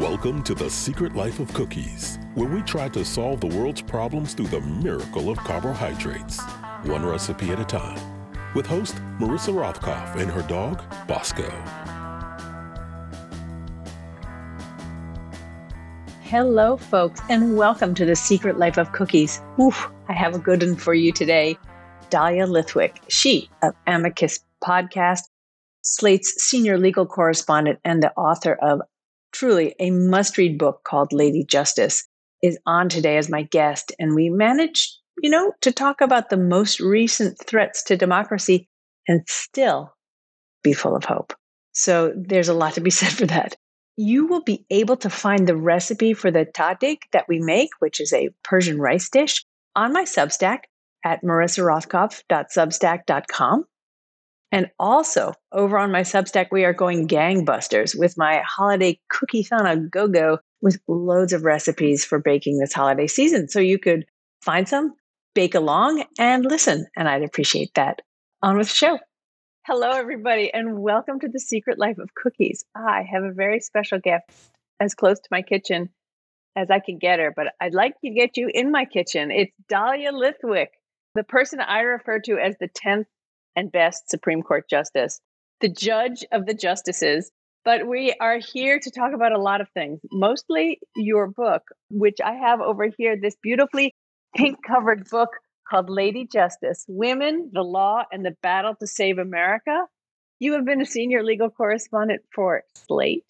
Welcome to The Secret Life of Cookies, where we try to solve the world's problems through the miracle of carbohydrates, one recipe at a time. With host Marissa Rothkopf and her dog, Bosco. Hello, folks, and welcome to The Secret Life of Cookies. Oof, I have a good one for you today. Dahlia Lithwick, she of Amicus Podcast, Slate's senior legal correspondent and the author of truly a must read book called Lady Justice, is on today as my guest. And we managed, you know, to talk about the most recent threats to democracy and still be full of hope. So there's a lot to be said for that. You will be able to find the recipe for the tahdig that we make, which is a Persian rice dish, on my Substack at marissarothkopf.substack.com. And also over on my Substack, we are going gangbusters with my holiday cookie thon go go with loads of recipes for baking this holiday season. So you could find some, bake along, and listen. And I'd appreciate that. On with the show. Hello, everybody, and welcome to the Secret Life of Cookies. I have a very special guest as close to my kitchen as I can get her, but I'd like to get you in my kitchen. It's Dahlia Lithwick, the person I refer to as the 10th and best Supreme Court justice, the judge of the justices. But we are here to talk about a lot of things, mostly your book, which I have over here this beautifully pink covered book called Lady Justice Women, the Law, and the Battle to Save America. You have been a senior legal correspondent for Slate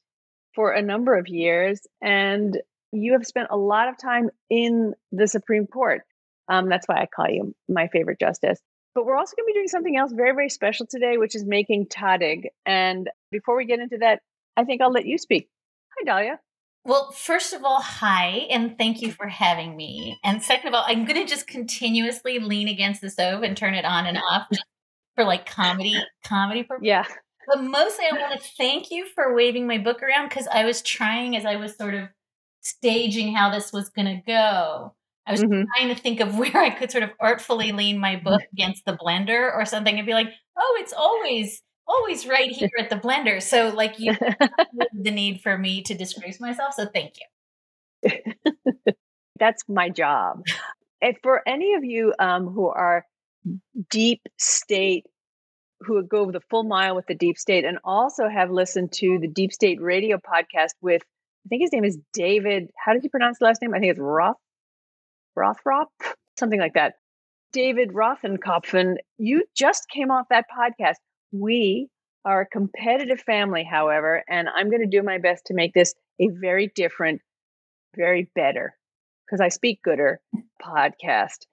for a number of years, and you have spent a lot of time in the Supreme Court. Um, that's why I call you my favorite justice. But we're also going to be doing something else very, very special today, which is making tahdig. And before we get into that, I think I'll let you speak. Hi, Dahlia. Well, first of all, hi, and thank you for having me. And second of all, I'm going to just continuously lean against the stove and turn it on and off for like comedy, comedy purposes. Yeah. But mostly, I want to thank you for waving my book around because I was trying as I was sort of staging how this was going to go I was mm-hmm. trying to think of where I could sort of artfully lean my book mm-hmm. against the blender or something and be like, oh, it's always, always right here at the blender. So, like, you the need for me to disgrace myself. So, thank you. That's my job. If for any of you um, who are deep state, who would go the full mile with the deep state, and also have listened to the deep state radio podcast with, I think his name is David. How did you pronounce the last name? I think it's Roth Rothrop, something like that. David Rothenkopfen, you just came off that podcast. We are a competitive family, however, and I'm going to do my best to make this a very different, very better, because I speak gooder podcast.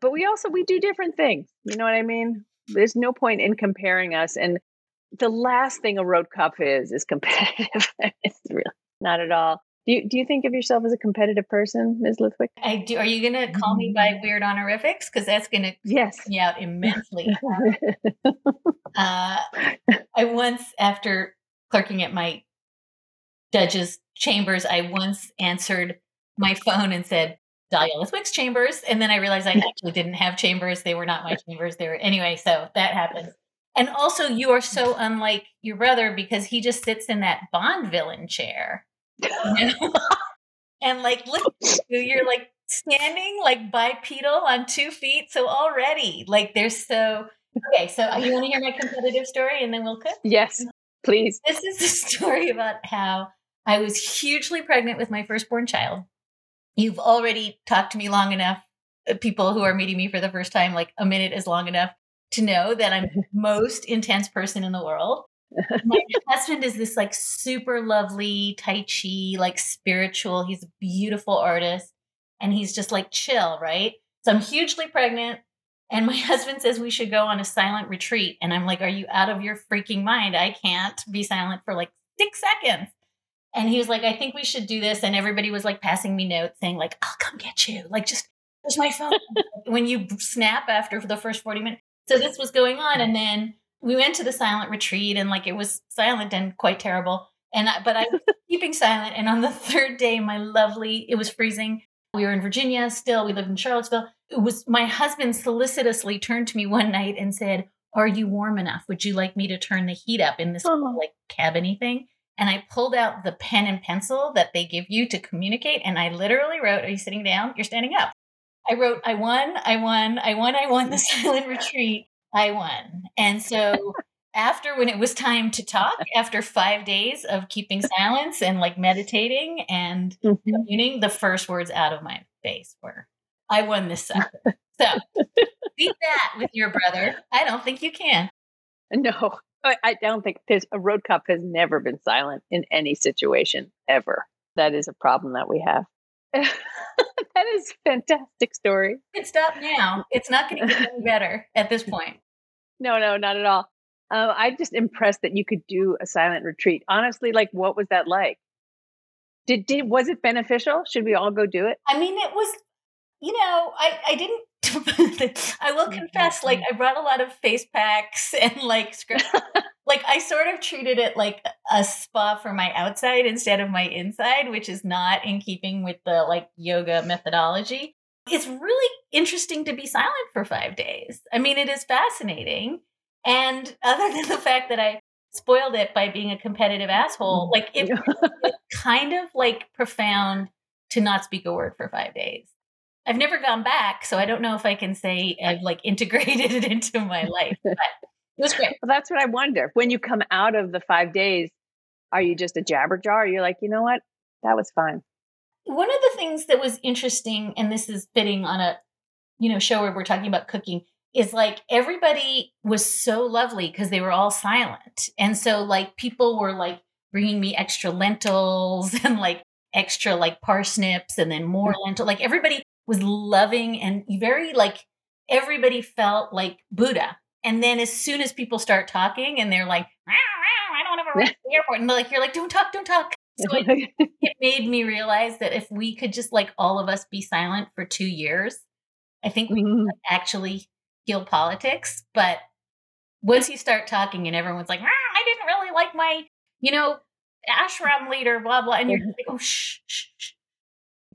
But we also we do different things. You know what I mean? There's no point in comparing us. And the last thing a Rothkopf is is competitive. it's really not at all. Do you, do you think of yourself as a competitive person, Ms. Lithwick? I do. Are you going to call me by weird honorifics? Because that's going to yes me out immensely. uh, I once, after clerking at my judge's chambers, I once answered my phone and said, Dahlia Lithwick's chambers. And then I realized I actually didn't have chambers. They were not my chambers. They were anyway. So that happens. And also, you are so unlike your brother because he just sits in that Bond villain chair. and like, look, you're like standing like bipedal on two feet. So already, like, there's so. Okay, so uh, you want to hear my competitive story and then we'll cook? Yes, please. This is a story about how I was hugely pregnant with my firstborn child. You've already talked to me long enough, uh, people who are meeting me for the first time, like a minute is long enough to know that I'm the most intense person in the world my husband is this like super lovely tai chi like spiritual he's a beautiful artist and he's just like chill right? So i'm hugely pregnant and my husband says we should go on a silent retreat and i'm like are you out of your freaking mind? I can't be silent for like six seconds. And he was like i think we should do this and everybody was like passing me notes saying like i'll come get you. Like just there's my phone. When you snap after the first 40 minutes so this was going on and then we went to the silent retreat and like it was silent and quite terrible. And I, but I was keeping silent. And on the third day, my lovely, it was freezing. We were in Virginia still. We lived in Charlottesville. It was my husband solicitously turned to me one night and said, "Are you warm enough? Would you like me to turn the heat up in this oh. like cabiny thing?" and I pulled out the pen and pencil that they give you to communicate. And I literally wrote, Are you sitting down? You're standing up. I wrote, I won, I won, I won, I won the silent retreat. I won. And so after when it was time to talk, after five days of keeping silence and like meditating and mm-hmm. communing, the first words out of my face were, I won this sucker. So beat that with your brother. I don't think you can. No, I don't think there's a Rothkopf has never been silent in any situation ever. That is a problem that we have. that is a fantastic story. It stop now. It's not going to get any better at this point. No, no, not at all. Um, I'm just impressed that you could do a silent retreat. Honestly, like, what was that like? Did did was it beneficial? Should we all go do it? I mean, it was. You know, I I didn't I will confess, like I brought a lot of face packs and like scripts. like I sort of treated it like a spa for my outside instead of my inside, which is not in keeping with the like yoga methodology. It's really interesting to be silent for five days. I mean, it is fascinating. And other than the fact that I spoiled it by being a competitive asshole, mm-hmm. like it, it's kind of like profound to not speak a word for five days. I've never gone back, so I don't know if I can say I've like integrated it into my life. But it was great. Well, that's what I wonder. When you come out of the five days, are you just a jabberjaw? you're like, you know what, that was fine. One of the things that was interesting, and this is fitting on a you know show where we're talking about cooking, is like everybody was so lovely because they were all silent, and so like people were like bringing me extra lentils and like extra like parsnips and then more mm. lentil. Like everybody was loving and very like everybody felt like Buddha. And then as soon as people start talking and they're like, I don't have a ride to the airport, and like you're like, don't talk, don't talk. So it, it made me realize that if we could just like all of us be silent for two years, I think we mm-hmm. could actually heal politics. But once you start talking and everyone's like, I didn't really like my, you know, ashram leader, blah blah, and you're like, oh shh, shh, shh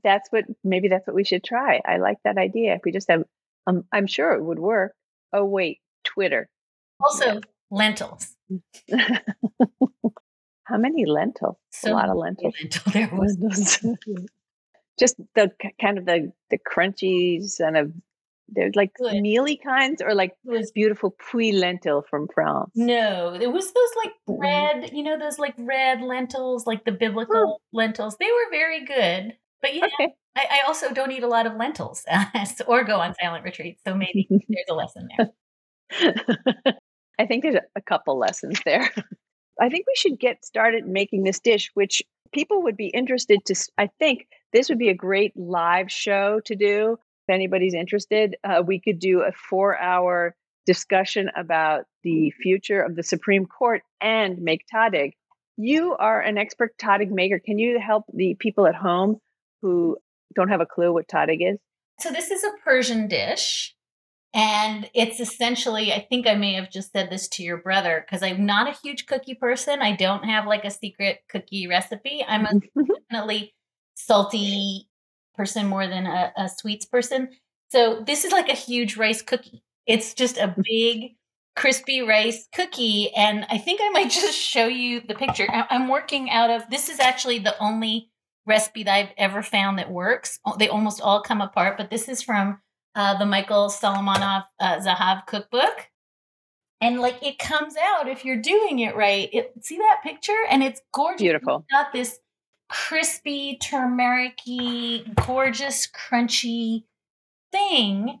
that's what maybe that's what we should try. I like that idea. If we just have, um, I'm sure it would work. Oh wait, Twitter. Also yeah. lentils. How many lentils? So a lot of lentils. Lentil there was. just the kind of the the crunchies and of they're like Good. mealy kinds or like this beautiful puy lentil from France. No, it was those like red, you know, those like red lentils, like the biblical oh. lentils. They were very good. But yeah, okay. I, I, also don't eat a lot of lentils or go on silent retreats. So maybe there's a lesson there. I think there's a couple lessons there. I think we should get started making this dish, which people would be interested to. I think this would be a great live show to do. If anybody's interested, uh, we could do a four hour discussion about the future of the Supreme Court and make tahdig. You are an expert tahdig maker. Can you help the people at home who don't have a clue what tahdig is? So this is a Persian dish. And it's essentially, I think I may have just said this to your brother because I'm not a huge cookie person. I don't have like a secret cookie recipe. I'm a mm-hmm. definitely salty person more than a, a sweets person. So this is like a huge rice cookie. It's just a mm. big crispy rice cookie. And I think I might just show you the picture. I'm working out of this is actually the only recipe that I've ever found that works. They almost all come apart, but this is from uh, the Michael Solomonov uh, Zahav cookbook. And like it comes out if you're doing it right. It, see that picture? And it's gorgeous. Beautiful. It's got this crispy, turmericy, gorgeous, crunchy thing.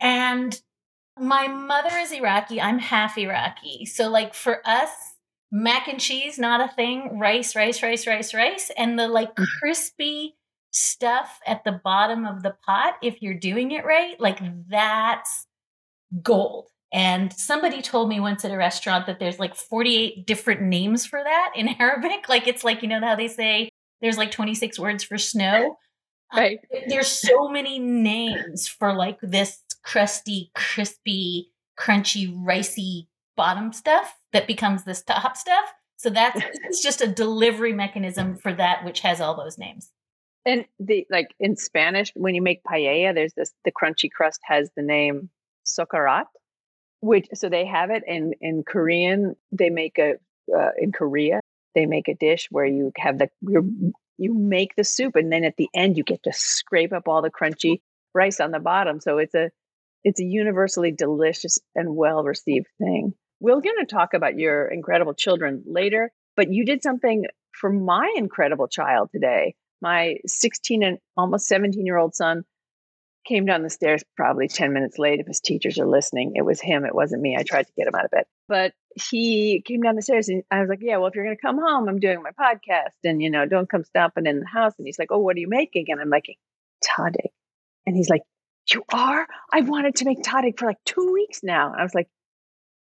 And my mother is Iraqi. I'm half Iraqi. So, like, for us, mac and cheese not a thing rice rice rice rice rice and the like mm. crispy stuff at the bottom of the pot if you're doing it right like that's gold and somebody told me once at a restaurant that there's like 48 different names for that in arabic like it's like you know how they say there's like 26 words for snow um, right um, there's so many names for like this crusty crispy crunchy ricey bottom stuff that becomes this top stuff. So that's it's just a delivery mechanism for that which has all those names. And the like in Spanish, when you make paella, there's this the crunchy crust has the name socarrat, which so they have it And in Korean. They make a uh, in Korea they make a dish where you have the you you make the soup and then at the end you get to scrape up all the crunchy rice on the bottom. So it's a it's a universally delicious and well received thing. We're going to talk about your incredible children later, but you did something for my incredible child today. My 16 and almost 17 year old son came down the stairs probably 10 minutes late if his teachers are listening. It was him, it wasn't me. I tried to get him out of bed. But he came down the stairs and I was like, Yeah, well, if you're going to come home, I'm doing my podcast and, you know, don't come stomping in the house. And he's like, Oh, what are you making? And I'm like, Tahdig. And he's like, You are? I wanted to make Tahdig for like two weeks now. And I was like,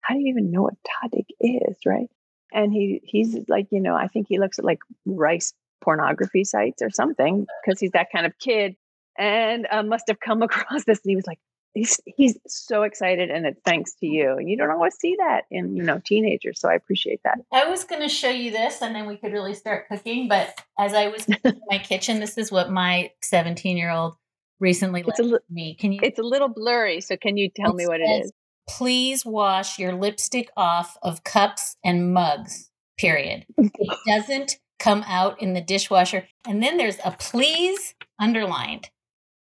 How do you even know what Tahdig is? Right. And he he's like, you know, I think he looks at like rice pornography sites or something because he's that kind of kid and uh, must have come across this and he was like he's he's so excited and it's thanks to you. And you don't always see that in you know teenagers so i appreciate that. I was going to show you this and then we could really start cooking but as i was in my kitchen this is what my 17 year old recently it's li- me. Can you it's a little blurry so can you tell me what it is? Please wash your lipstick off of cups and mugs period. It doesn't come out in the dishwasher and then there's a please underlined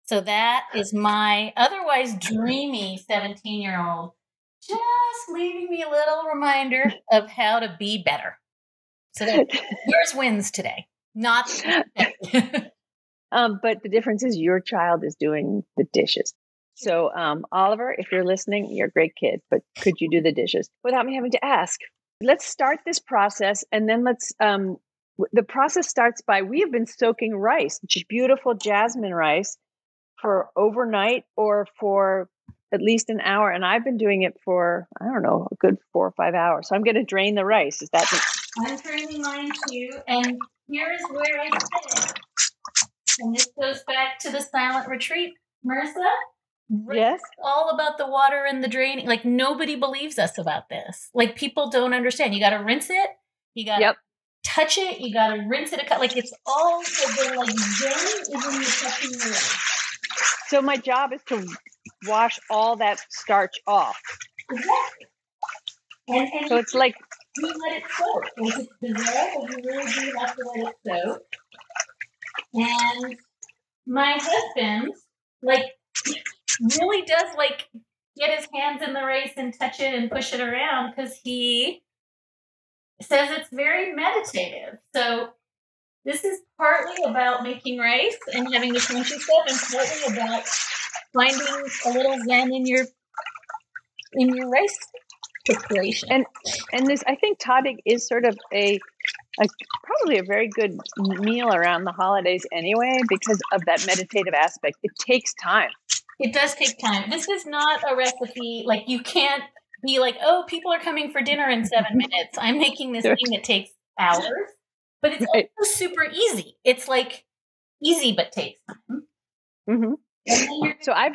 so that is my otherwise dreamy 17 year old just leaving me a little reminder of how to be better. So yours wins today, not. um, but the difference is your child is doing the dishes. So, um, Oliver, if you're listening, you're a great kid, but could you do the dishes without me having to ask? Let's start this process and then let's. Um, the process starts by we have been soaking rice, beautiful jasmine rice, for overnight or for at least an hour. And I've been doing it for, I don't know, a good four or five hours. So I'm going to drain the rice. Is that? The- I'm draining mine too. And here's where I sit. And this goes back to the silent retreat, Marissa. Yes. All about the water and the draining. Like nobody believes us about this. Like people don't understand. You got to rinse it. You got to yep. Touch it. You got to rinse it. A cut like it's all the like zen is in the touching the. So my job is to wash all that starch off. Exactly. And, and so it's like you let it soak. If it's but you really do have to let it soak. And my husband, like, really does like get his hands in the rice and touch it and push it around because he says it's very meditative. So this is partly about making rice and having the crunchy stuff, and partly about finding a little zen in your in your rice preparation. And and this, I think, tahdig is sort of a, a probably a very good meal around the holidays anyway because of that meditative aspect. It takes time. It does take time. This is not a recipe like you can't be like, oh, people are coming for dinner in seven minutes. I'm making this thing that takes hours but it's right. also super easy. It's like easy but takes time. Mm-hmm. So I've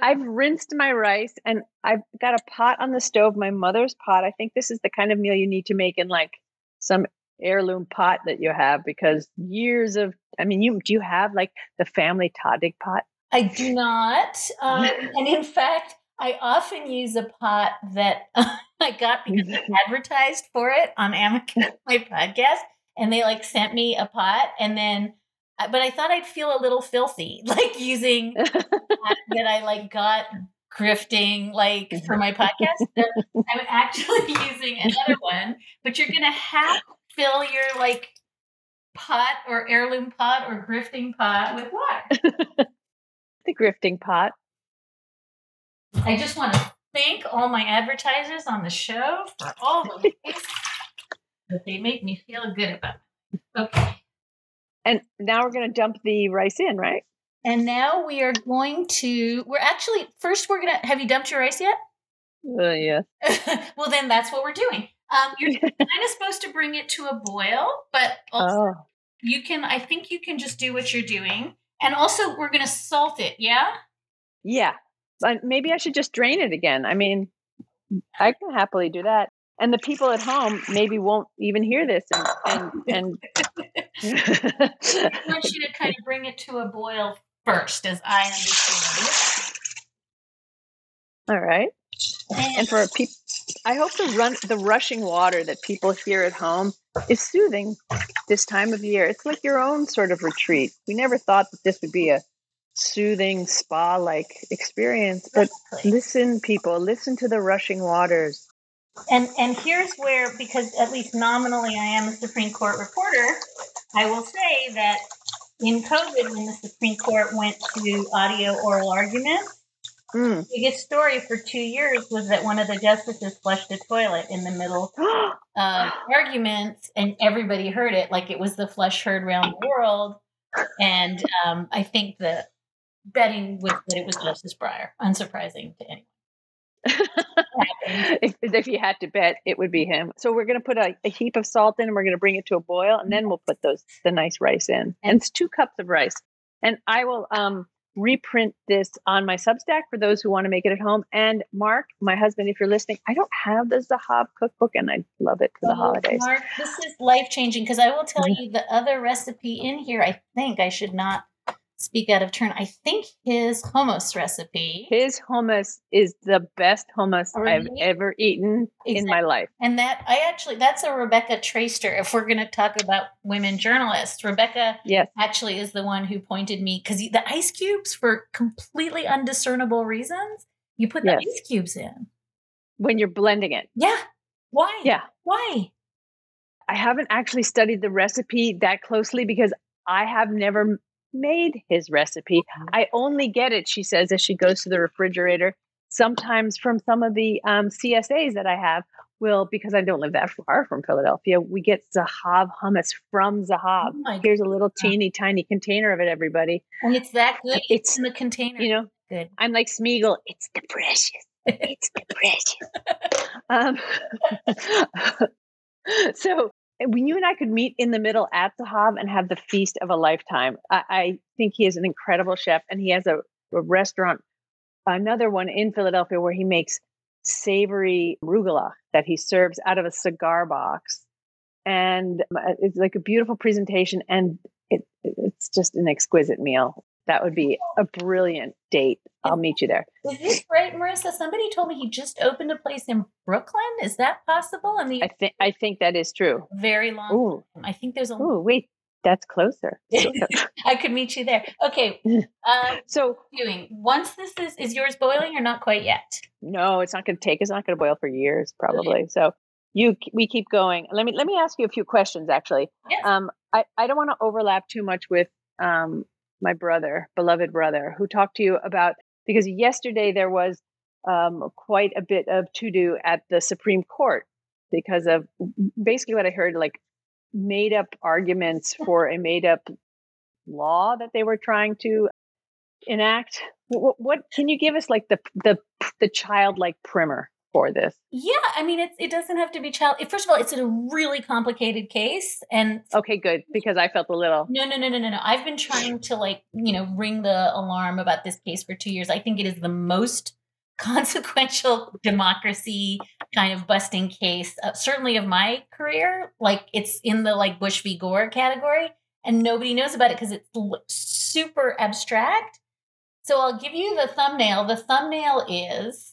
I've rinsed my rice and I've got a pot on the stove, my mother's pot. I think this is the kind of meal you need to make in like some heirloom pot that you have because years of I mean you do you have like the family tahdig pot? I do not. Um, and in fact, I often use a pot that I got because I advertised for it on Amazon, my podcast and they like sent me a pot and then uh, but I thought I'd feel a little filthy like using that I like got grifting like for my podcast. I'm actually using another one, but you're gonna have to fill your like pot or heirloom pot or grifting pot with water. the grifting pot. I just want to thank all my advertisers on the show for all the but they make me feel good about it. Okay. And now we're going to dump the rice in, right? And now we are going to, we're actually, first we're going to, have you dumped your rice yet? Uh, yeah. well, then that's what we're doing. Um, you're kind of supposed to bring it to a boil, but also oh. you can, I think you can just do what you're doing. And also, we're going to salt it, yeah? Yeah. Maybe I should just drain it again. I mean, I can happily do that and the people at home maybe won't even hear this and and, and I want you to kind of bring it to a boil first as I understand it. All right. And, and for people I hope the run the rushing water that people hear at home is soothing this time of year. It's like your own sort of retreat. We never thought that this would be a soothing spa like experience, but listen, people, listen to the rushing waters. And and here's where, because at least nominally I am a Supreme Court reporter, I will say that in COVID, when the Supreme Court went to audio oral arguments, Mm. the biggest story for two years was that one of the justices flushed a toilet in the middle of arguments, and everybody heard it like it was the flush heard around the world. And um, I think the betting was that it was Justice Breyer, unsurprising to anyone. if, if you had to bet, it would be him. So we're going to put a, a heap of salt in, and we're going to bring it to a boil, and then we'll put those the nice rice in. And it's two cups of rice. And I will um, reprint this on my Substack for those who want to make it at home. And Mark, my husband, if you're listening, I don't have the Zahav cookbook, and I love it for the Oh, holidays. Mark, this is life changing because I will tell you the other recipe in here. I think I should not speak out of turn. I think his hummus recipe, His hummus is the best hummus I've ever eaten in my life. and that I actually that's a Rebecca Traister. If we're going to talk about women journalists, Rebecca Yes. actually is the one who pointed me because the ice cubes for completely undiscernible reasons. You put the Yes. ice cubes in. When you're blending it. Yeah. Why? Yeah. Why? I haven't actually studied the recipe that closely because I have never made his recipe. I only get it, she says, as she goes to the refrigerator. Sometimes from some of the um, CSAs that I have, will because I don't live that far from Philadelphia, we get Zahav hummus from Zahav. Oh Here's a little teeny tiny container of it, everybody. And it's that good. It's- in the container. You know, good. I'm like Smeagol. It's the precious. It's the precious. um, so when you and I could meet in the middle at Zahav and have the feast of a lifetime, I, I think he is an incredible chef, and he has a, a restaurant, another one in Philadelphia where he makes savory arugula that he serves out of a cigar box, and uh, it's like a beautiful presentation, and it, it's just an exquisite meal. That would be a brilliant date. I'll meet you there. Is this right, Marissa? Somebody told me he just opened a place in Brooklyn. Is that possible? I mean, I think I think that is true. very long. Ooh, I think there's a. ooh, wait, that's closer. I could meet you there. Okay. Um, so doing once this is is yours boiling or not quite yet? no, it's not going to take. It's not going to boil for years, probably. So you, we keep going. Let me let me ask you a few questions. Actually, Yes. um, I I don't want to overlap too much with um my brother, beloved brother, who talked to you about because yesterday there was um quite a bit of to do at the Supreme Court because of basically what I heard like made up arguments for a made up law that they were trying to enact. What, what can you give us like the the the childlike primer for this Yeah, I mean, it's it doesn't have to be child. First of all, it's a really complicated case, and okay good because i felt a little No, no, no, no, no, no. I've been trying to like, you know, ring the alarm about this case for two years. I think it is the most consequential democracy kind of busting case, uh, certainly of my career. Like it's in the like Bush v. Gore category, and nobody knows about it because it's super abstract. So I'll give you the thumbnail. The thumbnail is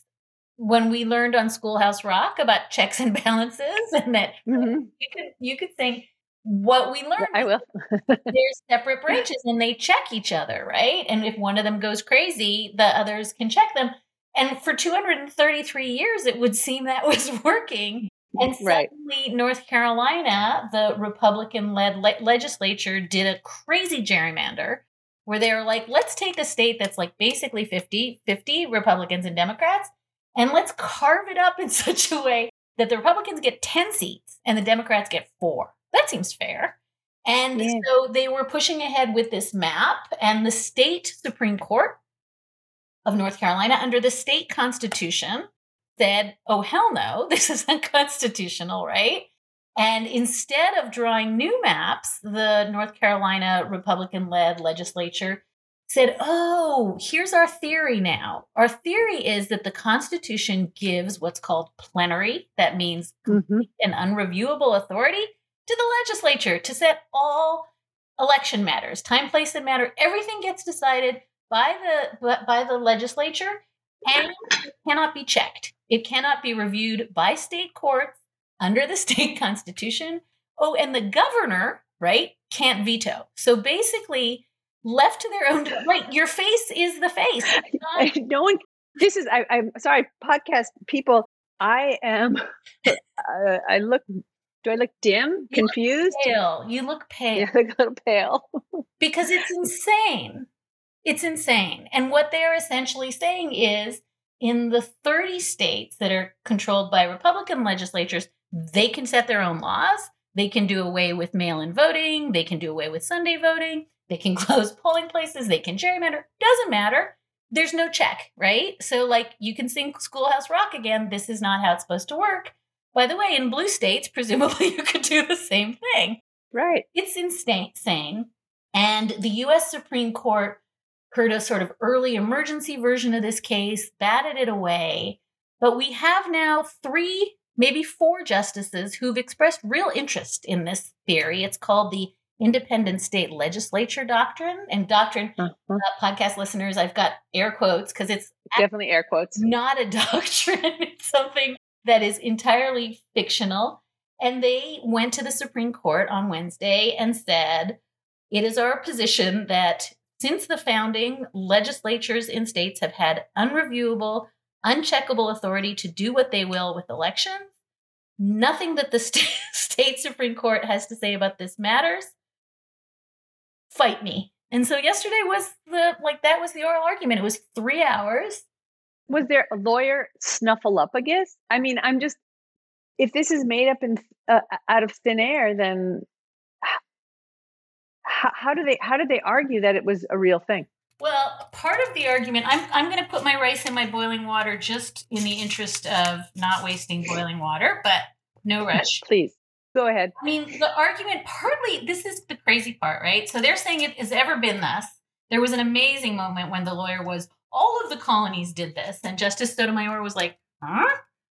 when we learned on Schoolhouse Rock about checks and balances, and that Mhm. you could you could sing what we learned i will there's separate branches and they check each other, right? And if one of them goes crazy, the others can check them. And for 233 years, it would seem that was working. And Right. suddenly, North Carolina, the Republican led le- legislature did a crazy gerrymander where they were like, let's take a state that's like basically 50 50 Republicans and Democrats, and let's carve it up in such a way that the Republicans get 10 seats and the Democrats get four. That seems fair. And Yeah. so they were pushing ahead with this map, and the state Supreme Court of North Carolina, under the state constitution, said, oh, hell no, this is unconstitutional, right? And instead of drawing new maps, the North Carolina Republican led legislature said, oh, here's our theory now. Our theory is that the Constitution gives what's called plenary, that means Mhm. an unreviewable authority to the legislature to set all election matters, time, place, and matter. Everything gets decided by the by the legislature, and it cannot be checked. It cannot be reviewed by state courts under the state constitution Oh, and the governor, right, can't veto. So basically, left to their own right, your face is the face. Not- no one. This is. I, I'm sorry, podcast people. I am. Uh, I look. Do I look dim? You look Confused? pale. You look pale. Yeah, I look a little pale. because it's insane. It's insane. And what they're essentially saying is in the 30 states that are controlled by Republican legislatures, they can set their own laws. They can do away with mail in voting. They can do away with Sunday voting. They can close polling places. They can gerrymander. Doesn't matter. There's no check, right? So, like, you can sing Schoolhouse Rock again. This is not how it's supposed to work. By the way, in blue states, presumably you could do the same thing. Right. It's insane. And the US Supreme Court heard a sort of early emergency version of this case, batted it away. But we have now three, maybe four justices who've expressed real interest in this theory. It's called the Independent State Legislature Doctrine. And doctrine, Uh-huh. uh, podcast listeners, I've got air quotes because it's Definitely air quotes. not a doctrine. It's something that is entirely fictional. And they went to the Supreme Court on Wednesday and said, it is our position that since the founding, legislatures in states have had unreviewable, uncheckable authority to do what they will with elections. Nothing that the st- state Supreme Court has to say about this matters. Fight me. And so yesterday was the like that was the oral argument. It was three hours. Was there a lawyer snuffleupagus? I mean, I'm just. If this is made up in uh, out of thin air, then how, how do they how did they argue that it was a real thing? Well, part of the argument, I'm, I'm going to put my rice in my boiling water just in the interest of not wasting boiling water, but no rush. Please go ahead. I mean, the argument partly, this is the crazy part, right? So they're saying it has ever been thus. There was an amazing moment when the lawyer was, all of the colonies did this. And Justice Sotomayor was like, huh?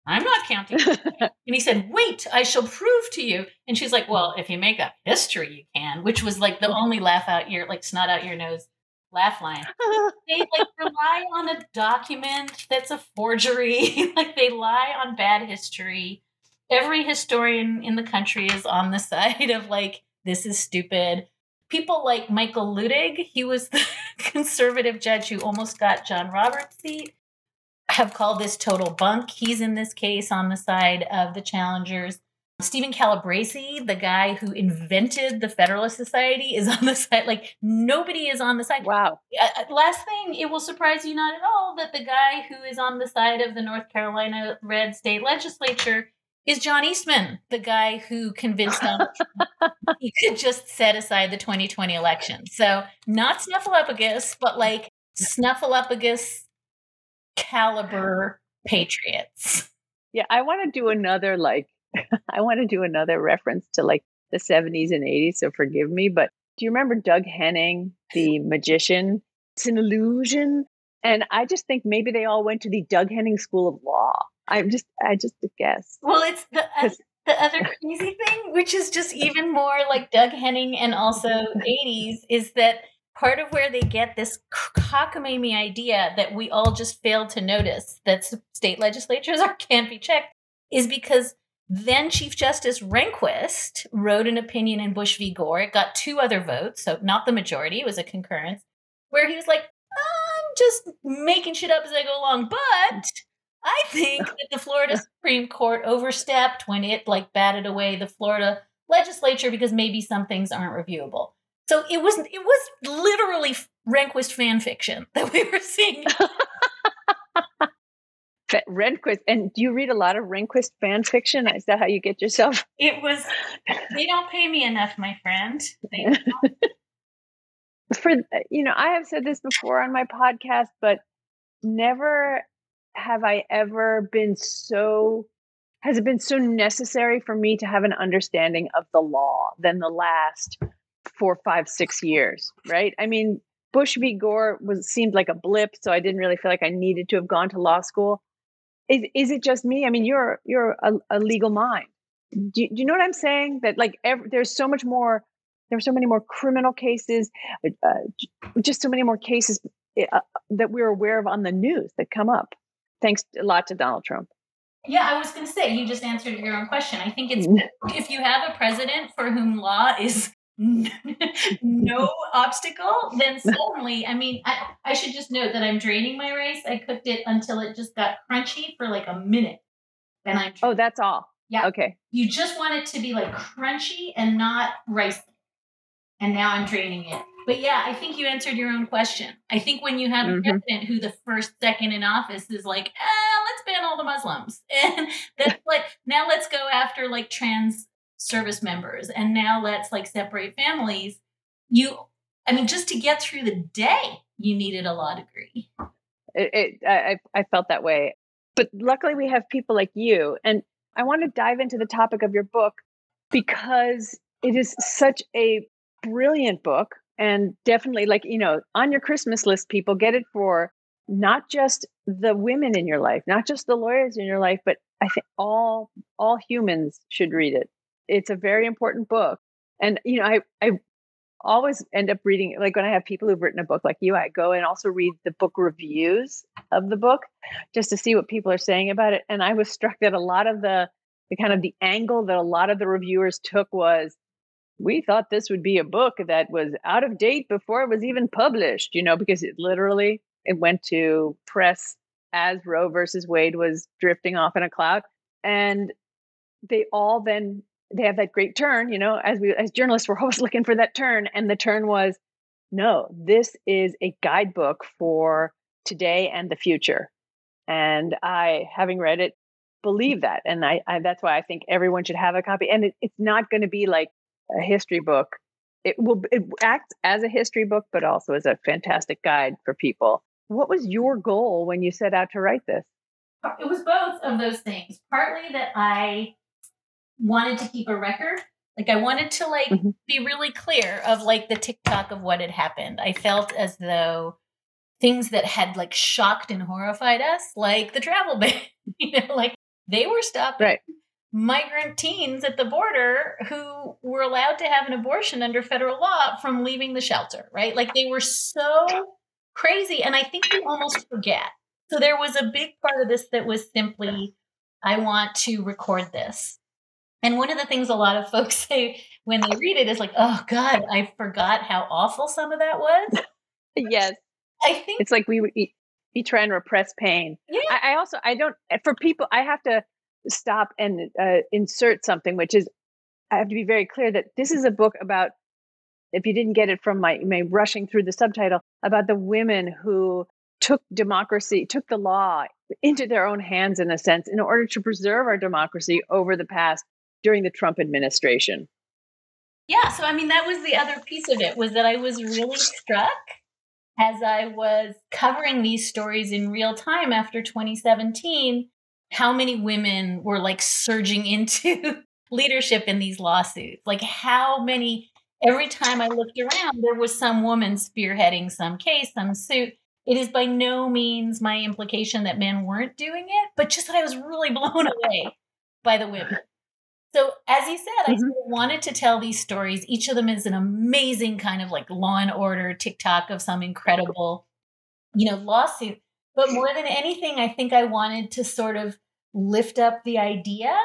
I'm not counting. and he said, wait, I shall prove to you. And she's like, well, if you make up history, you can, which was like the only laugh out your, like snot out your nose laugh line they like rely on a document that's a forgery. like they lie on bad history. Every historian in the country is on the side of like this is stupid. People like Michael Luttig, he was the conservative judge who almost got John Roberts' seat, have called this total bunk. He's in this case on the side of the challengers. Steven Calabresi, the guy who invented the Federalist Society, is on the side. Like nobody is on the side. wow. Uh, last thing, it will surprise you not at all that the guy who is on the side of the North Carolina red state legislature is John Eastman, the guy who convinced them he could just set aside the 2020 election. So, not Snuffleupagus, but like Snuffleupagus caliber patriots. Yeah, I want to do another like I want to do another reference to like the 70s and 80s, so forgive me, but do you remember Doug Henning, the magician? It's an illusion. And I just think maybe they all went to the Doug Henning School of Law. I'm just I just a guess. Well, it's the uh, the other crazy thing, which is just even more like Doug Henning and also 80s, is that part of where they get this cockamamie idea that we all just fail to notice that state legislatures are can't be checked is because then Chief Justice Rehnquist wrote an opinion in Bush v. Gore. It got two other votes, so not the majority, it was a concurrence, where he was like, I'm just making shit up as I go along, but I think that the Florida Supreme Court overstepped when it like batted away the Florida legislature because maybe some things aren't reviewable. So it was it was literally Rehnquist fan fiction that we were seeing. Rehnquist, and do you read a lot of Rehnquist fan fiction? Is that how you get yourself? It was they don't pay me enough, my friend. For uh, you know, I have said this before on my podcast, but never have I ever been so has it been so necessary for me to have an understanding of the law than the last four, five, six years, right? I mean, Bush v. Gore was seemed like a blip, so I didn't really feel like I needed to have gone to law school. Is is it just me? I mean, you're you're a, a legal mind. Do you, do you know what I'm saying? That like there's so much more. There's so many more criminal cases, uh, just so many more cases uh, that we're aware of on the news that come up. Thanks a lot to Donald Trump. Yeah, I was going to say you just answered your own question. I think it's if you have a president for whom law is no obstacle, then suddenly, I mean, I, I should just note that I'm draining my rice. I cooked it until it just got crunchy for like a minute. And I'm oh, that's all. Yeah. Okay. You just want it to be like crunchy and not rice. And now I'm draining it. But yeah, I think you answered your own question. I think when you have mm-hmm. a president who the first second in office is like, ah, let's ban all the Muslims. And that's like, now let's go after like trans service members. And now let's like separate families. You, I mean, just to get through the day, you needed a law degree. It, it I, I felt that way. But luckily, we have people like you. And I want to dive into the topic of your book because it is such a brilliant book and definitely like you know on your christmas list people get it for not just the women in your life not just the lawyers in your life but i think all all humans should read it. It's a very important book. And you know i i always end up reading like when i have people who've written a book like you i go and also read the book reviews of the book just to see what people are saying about it. And i was struck that a lot of the the kind of the angle that a lot of the reviewers took was we thought this would be a book that was out of date before it was even published, you know, because it literally it went to press as Roe versus Wade was drifting off in a cloud. And they all then they have that great turn, you know, as we as journalists we're always looking for that turn. And the turn was, no, this is a guidebook for today and the future. And I, having read it, believe that. And I, I that's why I think everyone should have a copy. And it, it's not going to be like a history book. It will it acts as a history book, but also as a fantastic guide for people. What was your goal when you set out to write this? It was both of those things. Partly that I wanted to keep a record. Like I wanted to like mm-hmm. be really clear of like the tick-tock of what had happened. I felt as though things that had like shocked and horrified us, like the travel ban, you know, like they were stopped right migrant teens at the border who were allowed to have an abortion under federal law from leaving the shelter, right? Like they were so crazy. And I think we almost forget. So there was a big part of this that was simply, I want to record this. And one of the things a lot of folks say when they read it is like, oh God, I forgot how awful some of that was. yes. I think it's like we, we, try and repress pain. Yeah. I, I also, I don't, for people, I have to, stop and uh, insert something, which is I have to be very clear that this is a book about. If you didn't get it from my, my rushing through the subtitle, about the women who took democracy, took the law into their own hands in a sense, in order to preserve our democracy over the past during the Trump administration. Yeah, so I mean that was the other piece of it was that I was really struck as I was covering these stories in real time after 2017 how many women were like surging into leadership in these lawsuits? Like, how many, every time I looked around, there was some woman spearheading some case, some suit. It is by no means my implication that men weren't doing it, but just that I was really blown away by the women. So, as you said, mm-hmm. I wanted to tell these stories. Each of them is an amazing kind of like law and order tick-tock of some incredible, you know, lawsuit. But more than anything, I think I wanted to sort of lift up the idea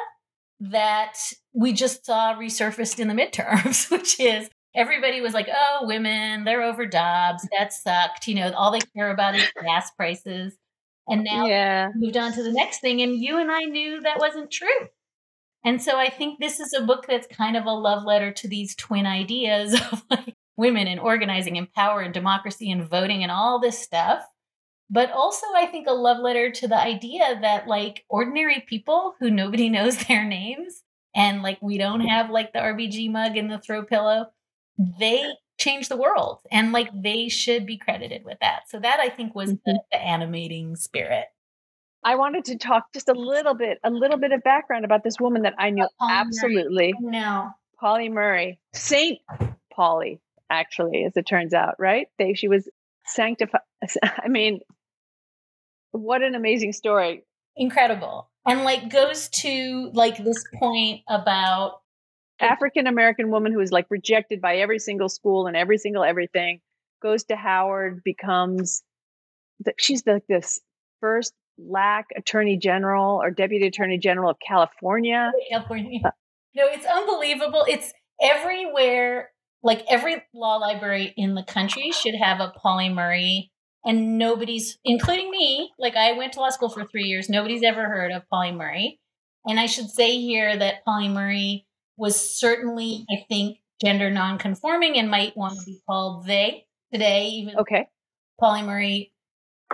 that we just saw resurfaced in the midterms, which is everybody was like, oh, women, they're over Dobbs. That sucked. You know, all they care about is gas prices. And now yeah. moved on to the next thing. And you and I knew that wasn't true. And so I think this is a book that's kind of a love letter to these twin ideas of like women and organizing and power and democracy and voting and all this stuff but also I think a love letter to the idea that like ordinary people who nobody knows their names and like we don't have like the RBG mug and the throw pillow, they change the world and like they should be credited with that. So that I think was mm-hmm. the, the animating spirit. I wanted to talk just a little bit, a little bit of background about this woman that I knew absolutely. No. Pauli Murray, Saint Pauli, actually, as it turns out, right? They, she was sanctified. I mean, what an amazing story. Incredible. And like goes to like this point about African American woman who is like rejected by every single school and every single everything goes to Howard, becomes she's like this first lack attorney general or deputy attorney general of California. California. Uh, no, it's unbelievable. It's everywhere. Like every law library in the country should have a Pauli Murray, and nobody's, including me. Like I went to law school for three years. Nobody's ever heard of Pauli Murray. And I should say here that Pauli Murray was certainly, I think, gender nonconforming and might want to be called they today. Even okay, Pauli Murray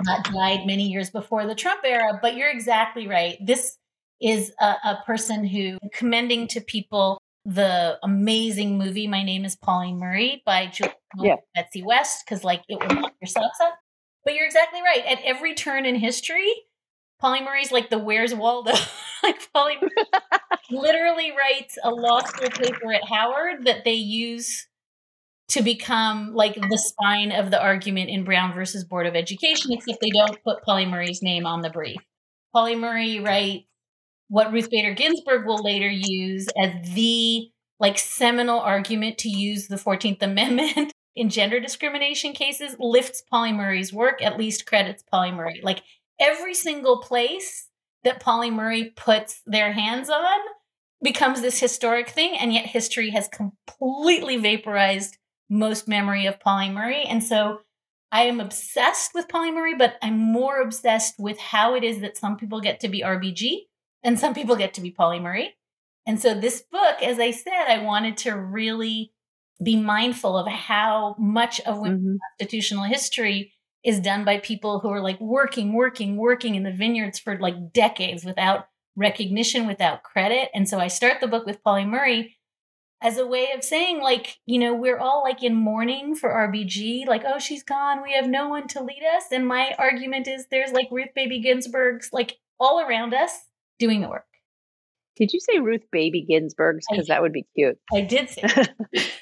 died many years before the Trump era. But you're exactly right. This is a, a person who commending to people the amazing movie "My Name Is Pauli Murray" by Julie yeah. Betsy West because like it will knock your socks up. But you're exactly right. At every turn in history, Murray's like the Where's Waldo. like Pauli literally writes a law school paper at Howard that they use to become like the spine of the argument in Brown versus Board of Education, except they don't put Pauli Murray's name on the brief. Pauli Murray writes what Ruth Bader Ginsburg will later use as the like seminal argument to use the 14th Amendment in gender discrimination cases lifts Pauli Murray's work, at least credits Pauli Murray. Like every single place that Pauli Murray puts their hands on becomes this historic thing, and yet history has completely vaporized most memory of Pauli Murray. And so I am obsessed with Pauli Murray, but I'm more obsessed with how it is that some people get to be RBG and some people get to be Pauli Murray. And so this book, as I said, I wanted to really be mindful of how much of women's mm-hmm. constitutional history is done by people who are like working, working, working in the vineyards for like decades without recognition, without credit. And so I start the book with Pauli Murray as a way of saying, like, you know, we're all like in mourning for RBG, like, oh, she's gone. We have no one to lead us. And my argument is there's like Ruth Baby Ginsburg's like all around us doing the work. Did you say Ruth Baby Ginsburg's? Because that would be cute. I did say.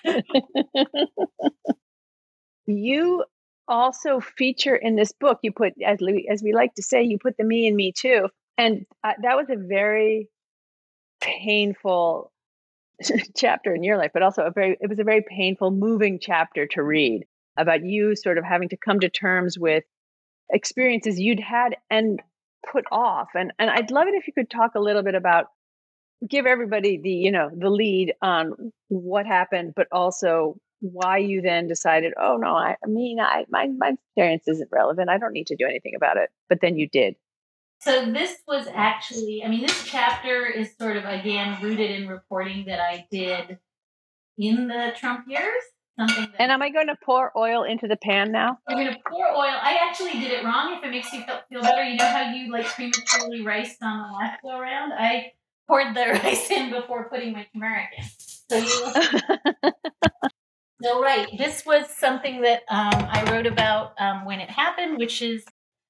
you also feature in this book. You put, as we, as we like to say, you put the me and me too, and uh, that was a very painful chapter in your life, but also a very it was a very painful, moving chapter to read about you sort of having to come to terms with experiences you'd had and put off. And and I'd love it if you could talk a little bit about give everybody the you know the lead on what happened, but also why you then decided, oh no, I, I mean, I my my experience isn't relevant. I don't need to do anything about it. But then you did. So this was actually, I mean, this chapter is sort of again rooted in reporting that I did in the Trump years. Something and am I going to pour oil into the pan now? I'm going to pour oil. I actually did it wrong. If it makes you feel, feel better, you know how you like prematurely riced on the last go around. I poured the rice in before putting my turmeric in. So you. so right, this was something that um, I wrote about um, when it happened, which is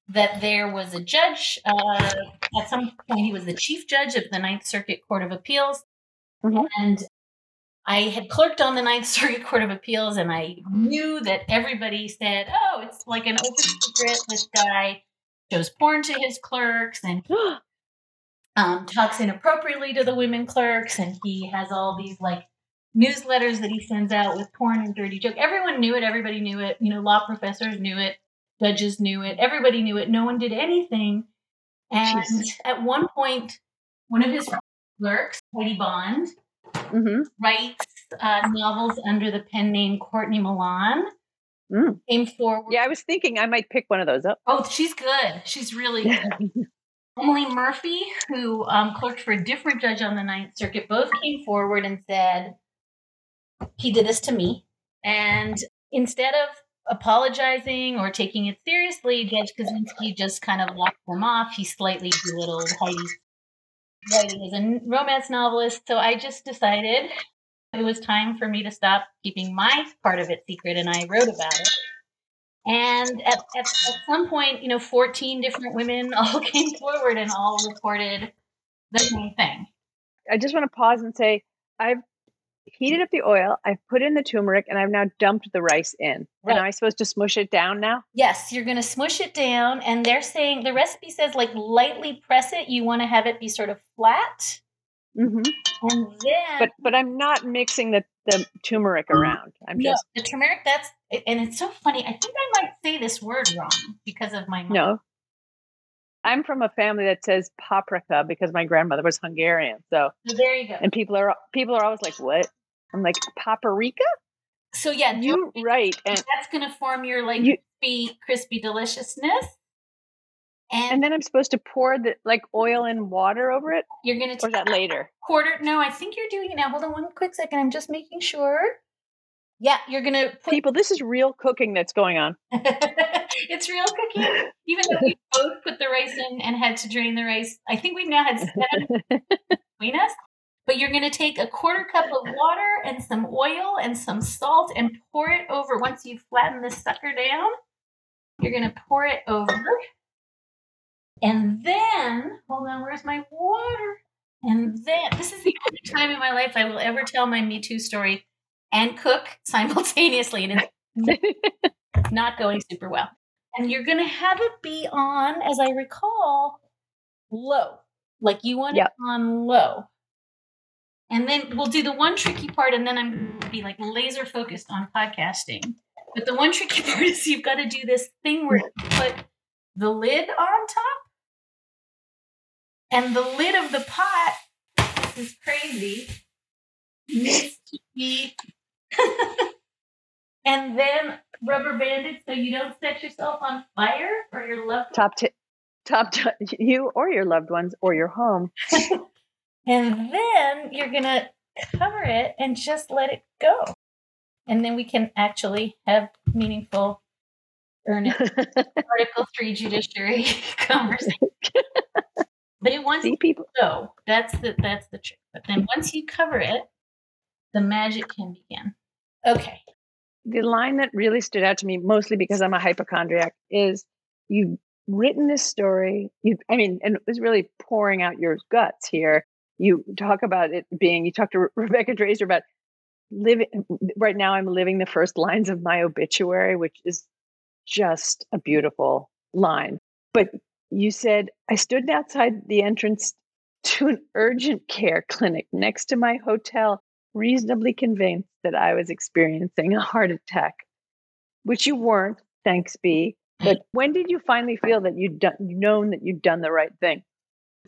that there was a judge. Uh, at some point, he was the chief judge of the Ninth Circuit Court of Appeals. Mm-hmm. And I had clerked on the Ninth Circuit Court of Appeals, and I knew that everybody said, oh, it's like an open secret. This guy shows porn to his clerks and um, talks inappropriately to the women clerks, and he has all these like newsletters that he sends out with porn and dirty joke. Everyone knew it. Everybody knew it. You know, law professors knew it. Judges knew it. Everybody knew it. No one did anything. And Jeez. at one point, one of his clerks, Heidi Bond, mm-hmm. writes uh, novels under the pen name Courtney Milan. Mm. Came forward. Yeah, I was thinking I might pick one of those up. Oh, she's good. She's really good. Emily Murphy, who um, clerked for a different judge on the Ninth Circuit, both came forward and said, he did this to me. And instead of apologizing or taking it seriously, Judge Kozinski just kind of laughed them off. He slightly belittled Heidi's writing as a romance novelist. So I just decided it was time for me to stop keeping my part of it secret, and I wrote about it. And at, at, at some point, you know, 14 different women all came forward and all reported the same thing. I just want to pause and say I've heated up the oil. I've put in the turmeric and I've now dumped the rice in. Right. Am I supposed to smush it down now? Yes, you're going to smush it down. And they're saying the recipe says like lightly press it. You want to have it be sort of flat. Mm-hmm. And then, but but I'm not mixing the the turmeric around. I'm no, just the turmeric. That's and it's so funny. I think I might say this word wrong because of my mom. no. I'm from a family that says paprika because my grandmother was Hungarian. So there you go. and people are people are always like, "What?" I'm like, "Paprika?" So yeah, You right? And that's going to form your like You- crispy, crispy deliciousness. And, and then I'm supposed to pour the like oil and water over it, you're going to is that later? quarter. No, I think you're doing it now. Hold on one quick second. I'm just making sure. Yeah, you're going to put People, this is real cooking that's going on. it's real cooking. Even though we both put the rice in and had to drain the rice, I think we've now had seven between us. But you're going to take a quarter cup of water and some oil and some salt and pour it over. Once you flatten this sucker down, you're going to pour it over. And then, hold on, where's my water? And then, this is the only time in my life I will ever tell my Me Too story and cook simultaneously. And it's not going super well. And you're going to have it be on, as I recall, low. Like you want Yep. it on low. And then we'll do the one tricky part, and then I'm going to be like laser focused on podcasting. But the one tricky part is you've got to do this thing where you put the lid on top. And the lid of the pot, this is crazy, needs to be and then rubber banded so you don't set yourself on fire or your loved top tip, top t- you or your loved ones or your home. And then you're gonna cover it and just let it go. And then we can actually have meaningful earnest Article Three judiciary conversation. But it wants See people. to go. That's the that's the trick. But then once you cover it, the magic can begin. Okay. the line that really stood out to me, mostly because I'm a hypochondriac, is you've written this story. You, I mean, and it was really pouring out your guts here. You talk about it being. You talked to Re- Rebecca Traister about living. Right now, I'm living the first lines of my obituary, which is just a beautiful line. But you said I stood outside the entrance to an urgent care clinic next to my hotel reasonably convinced that I was experiencing a heart attack, which you weren't, thanks be. But when did you finally feel that you'd done, known that you'd done the right thing?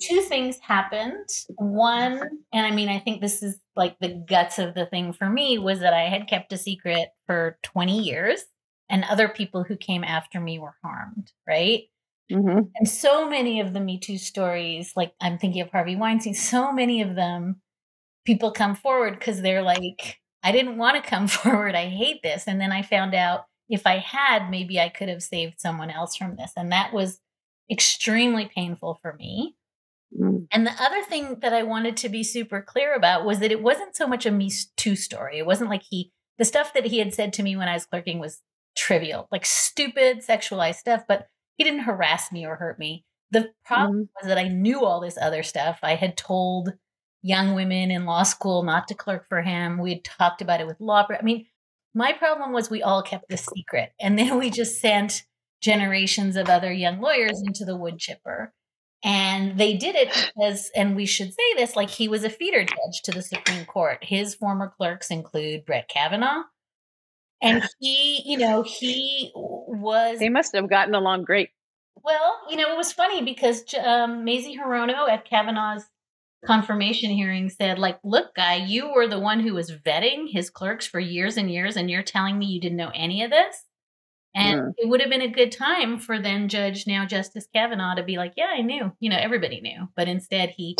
two things happened. One, and I mean, I think this is like the guts of the thing for me was that I had kept a secret for 20 years and other people who came after me were harmed, right? Mm-hmm. And so many of the Me Too stories, like I'm thinking of Harvey Weinstein, so many of them, people come forward because they're like, I didn't want to come forward. I hate this. And then I found out if I had, maybe I could have saved someone else from this. And that was extremely painful for me. Mm. And the other thing that I wanted to be super clear about was that it wasn't so much a Me Too story. It wasn't like he, the stuff that he had said to me when I was clerking was trivial, like stupid sexualized stuff, but he didn't harass me or hurt me. The problem was that I knew all this other stuff. I had told young women in law school not to clerk for him. We had talked about it with law. I mean, my problem was we all kept this secret. And then we just sent generations of other young lawyers into the wood chipper. And they did it because, and we should say this, like he was a feeder judge to the Supreme Court. His former clerks include Brett Kavanaugh. And he, you know, he was They must have gotten along great. well, you know, it was funny because um, Mazie Hirono at Kavanaugh's confirmation hearing said, like, look, guy, you were the one who was vetting his clerks for years and years, and you're telling me you didn't know any of this? And Mm. it would have been a good time for then Judge, now Justice Kavanaugh, to be like, yeah, I knew. You know, everybody knew. But instead, he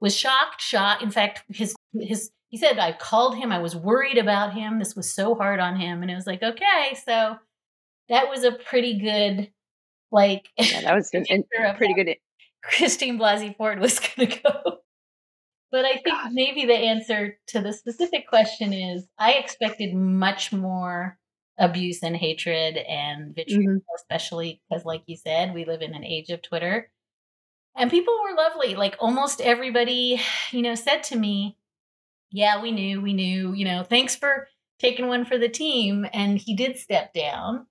was shocked, shocked. In fact, his, his, he said, I called him. I was worried about him. This was so hard on him. And it was like, okay, so that was a pretty good, like, Yeah, that was an, an- picture of pretty good. Christine Blasey Ford was going to go. But I think God. maybe the answer to the specific question is I expected much more abuse and hatred and vitriol, Mhm. especially because, like you said, we live in an age of Twitter. And people were lovely. Like almost everybody, you know, said to me, Yeah, we knew, we knew, you know, thanks for taking one for the team. And he did step down.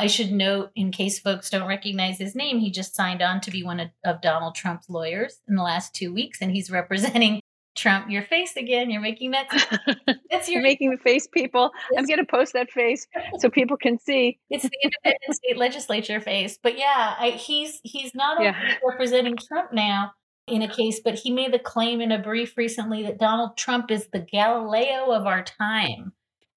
I should note, in case folks don't recognize his name, he just signed on to be one of, of Donald Trump's lawyers in the last two weeks, and he's representing Trump, your face again. You're making that. That's your making the face, people. I'm going to post that face so people can see. It's the independent state legislature face. But yeah, I, he's he's not only yeah. representing Trump now in a case, but he made the claim in a brief recently that Donald Trump is the Galileo of our time.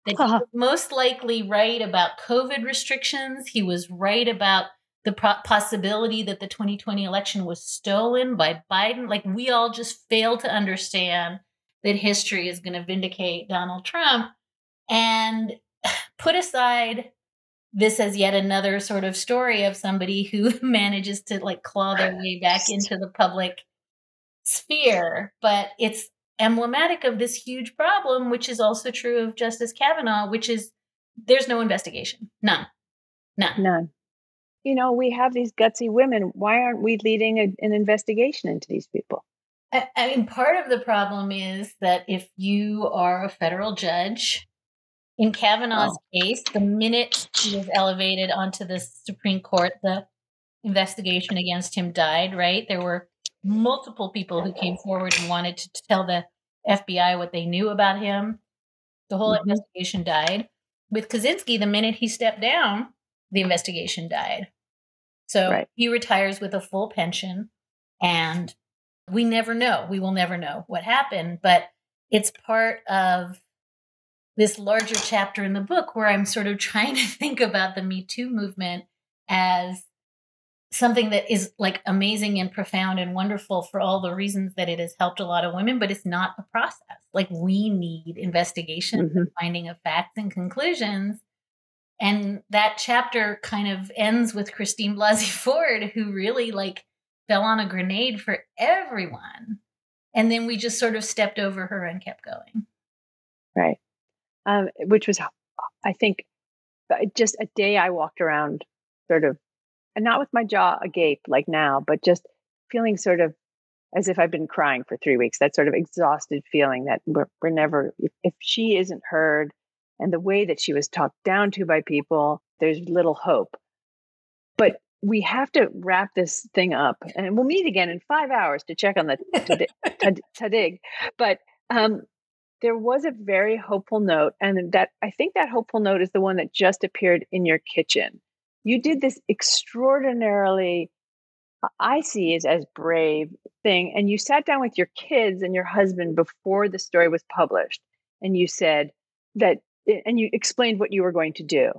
That he was most likely right about COVID restrictions. He was right about the possibility that the 2020 election was stolen by Biden. Like we all just fail to understand that history is going to vindicate Donald Trump and put aside this as yet another sort of story of somebody who manages to like claw their way back into the public sphere. But it's emblematic of this huge problem, which is also true of Justice Kavanaugh, which is there's no investigation. None. None. None you know, we have these gutsy women. Why aren't we leading a, an investigation into these people? I, I mean, part of the problem is that if you are a federal judge, in Kavanaugh's oh. case, the minute he was elevated onto the Supreme Court, the investigation against him died, right? There were multiple people who came forward and wanted to, tell the FBI what they knew about him. The whole mm-hmm. investigation died. With Kozinski, the minute he stepped down, the investigation died. So right. he retires with a full pension and we never know. We will never know what happened, but it's part of this larger chapter in the book where I'm sort of trying to think about the Me Too movement as something that is like amazing and profound and wonderful for all the reasons that it has helped a lot of women, but it's not a process. Like we need investigation, mm-hmm. finding of facts and conclusions and that chapter kind of ends with Christine Blasey Ford, who really like fell on a grenade for everyone. And then we just sort of stepped over her and kept going. Right. Um, which was, I think, uh, just a day I walked around sort of, and not with my jaw agape like now, but just feeling sort of as if I've been crying for three weeks. That sort of exhausted feeling that we're, we're never, if, if she isn't heard, and the way that she was talked down to by people, there's little hope. But we have to wrap this thing up, and we'll meet again in five hours to check on the Tahdig. But um, there was a very hopeful note, and that I think that hopeful note is the one that just appeared in your kitchen. You did this extraordinarily, uh, I see it as brave thing, and you sat down with your kids and your husband before the story was published, and you said that and you explained what you were going to do.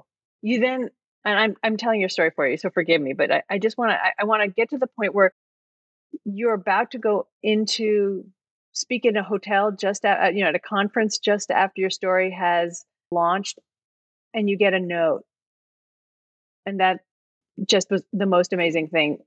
You then, and I'm I'm telling your story for you, so forgive me, but I, I just want to I, I want to get to the point where you're about to go into speak in a hotel just at you know at a conference just after your story has launched, and you get a note, and that just was the most amazing thing.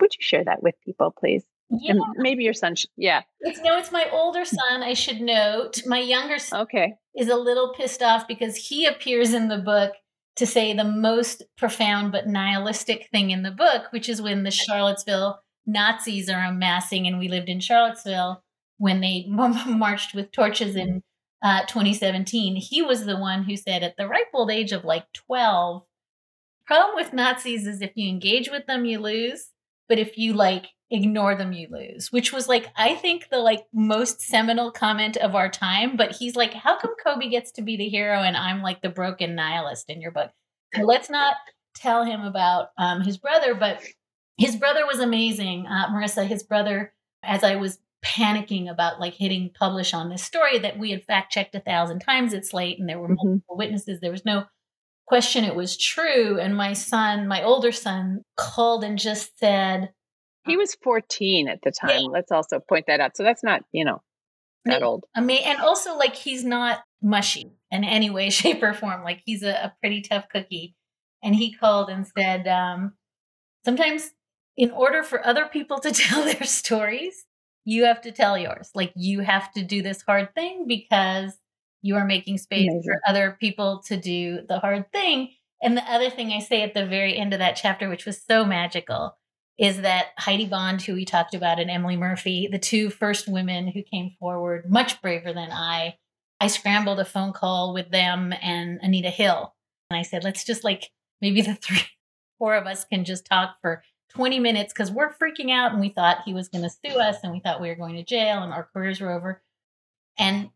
Would you share that with people, please? Yeah. And maybe your son, sh- yeah. It's no, it's my older son. I should note. My younger son okay. is a little pissed off because he appears in the book to say the most profound but nihilistic thing in the book, which is when the Charlottesville Nazis are amassing, and we lived in Charlottesville when they marched with torches in uh, 2017. He was the one who said, at the ripe old age of like 12, problem with Nazis is if you engage with them, you lose. But if you like ignore them you lose which was like i think the like most seminal comment of our time but he's like how come kobe gets to be the hero and i'm like the broken nihilist in your book so let's not tell him about um, his brother but his brother was amazing uh, marissa his brother as i was panicking about like hitting publish on this story that we had fact checked a thousand times it's late and there were mm-hmm. multiple witnesses there was no question it was true and my son my older son called and just said he was 14 at the time. Yeah. Let's also point that out. So that's not, you know, that old. I mean, and also like he's not mushy in any way, shape, or form. Like he's a, a pretty tough cookie. And he called and said, um, sometimes in order for other people to tell their stories, you have to tell yours. Like you have to do this hard thing because you are making space Amazing. for other people to do the hard thing. And the other thing I say at the very end of that chapter, which was so magical, is that Heidi Bond, who we talked about, and Emily Murphy, the two first women who came forward, much braver than I. I scrambled a phone call with them and Anita Hill. And I said, let's just like maybe the three, four of us can just talk for 20 minutes because we're freaking out and we thought he was going to sue us and we thought we were going to jail and our careers were over. And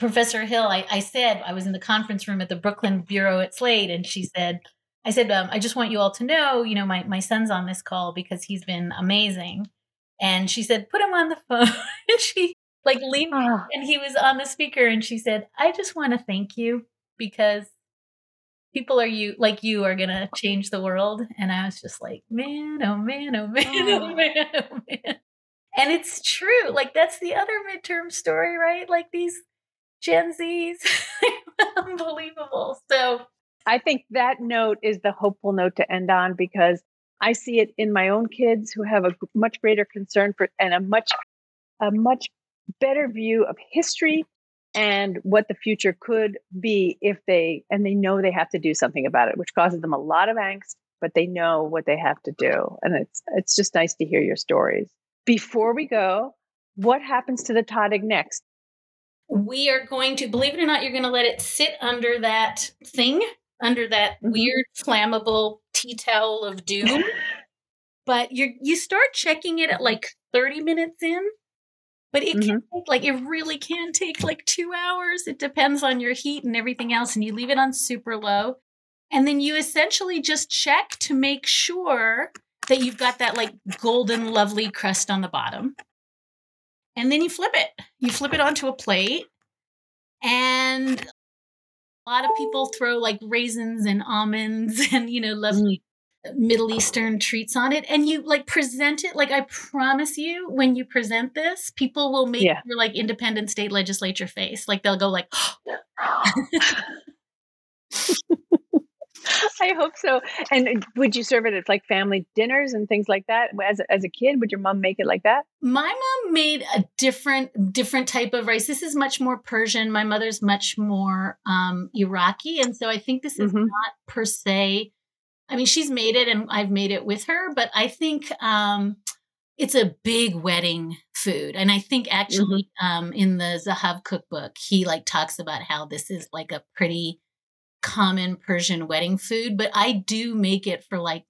Professor Hill, I, I said, I was in the conference room at the Brooklyn Bureau at Slate, and she said, I said, um, I just want you all to know, you know, my, my son's on this call because he's been amazing. And she said, put him on the phone. and she like leaned oh. and he was on the speaker and she said, I just want to thank you because people are you like you are gonna change the world. And I was just like, man, oh man, oh man, oh, oh man, oh man. And it's true. Like that's the other midterm story, right? Like these Gen Zs, unbelievable. So I think that note is the hopeful note to end on because I see it in my own kids who have a much greater concern for and a much a much better view of history and what the future could be if they and they know they have to do something about it which causes them a lot of angst but they know what they have to do. And it's it's just nice to hear your stories. Before we go what happens to the tahdig next we are going to believe it or not you're going to let it sit under that thing under that mm-hmm. weird flammable tea towel of doom but you you start checking it at like 30 minutes in but it mm-hmm. take like it really can take like two hours. It depends on your heat and everything else. And you leave it on super low. And then you essentially just check to make sure that you've got that like golden, lovely crust on the bottom. And then you flip it. You flip it onto a plate. And a lot of people throw like raisins and almonds and, you know, lovely Middle Eastern treats on it and you like present it like I promise you when you present this people will make yeah. your like independent state legislature face like they'll go like I hope so. And would you serve it at like family dinners and things like that? As a, as a kid, would your mom make it like that? My mom made a different different type of rice. This is much more Persian. My mother's much more um, Iraqi, and so I think this is mm-hmm. not per se I mean, she's made it and I've made it with her, but I think um, it's a big wedding food. And I think actually mm-hmm. um, in the Zahav cookbook, he like talks about how this is like a pretty common Persian wedding food, but I do make it for like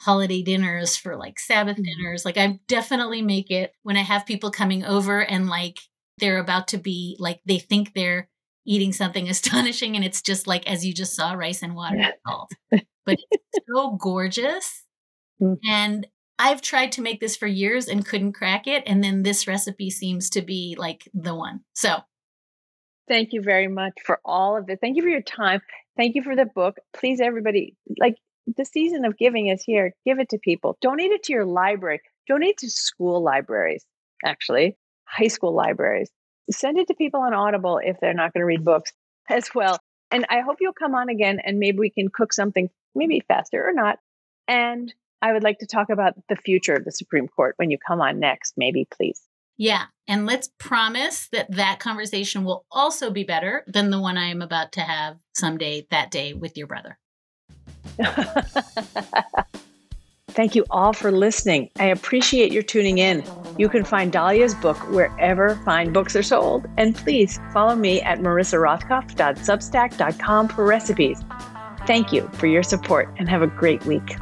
holiday dinners, for like Sabbath mm-hmm. dinners. Like I definitely make it when I have people coming over and like they're about to be like they think they're eating something astonishing and it's just like as you just saw rice and water and salt but it's so gorgeous. And I've tried to make this for years and couldn't crack it. And then this recipe seems to be like the one. So thank you very much for all of it. Thank you for your time. Thank you for the book. Please, everybody, like the season of giving is here. Give it to people. Donate it to your library. Donate to school libraries, actually, high school libraries. Send it to people on Audible if they're not going to read books as well. And I hope you'll come on again and maybe we can cook something maybe faster or not. And I would like to talk about the future of the Supreme Court when you come on next, maybe, please. Yeah. And let's promise that that conversation will also be better than the one I am about to have someday that day with your brother. Thank you all for listening. I appreciate your tuning in. You can find Dahlia's book wherever fine books are sold. And please follow me at marissarothkopf.substack.com for recipes. Thank you for your support and have a great week.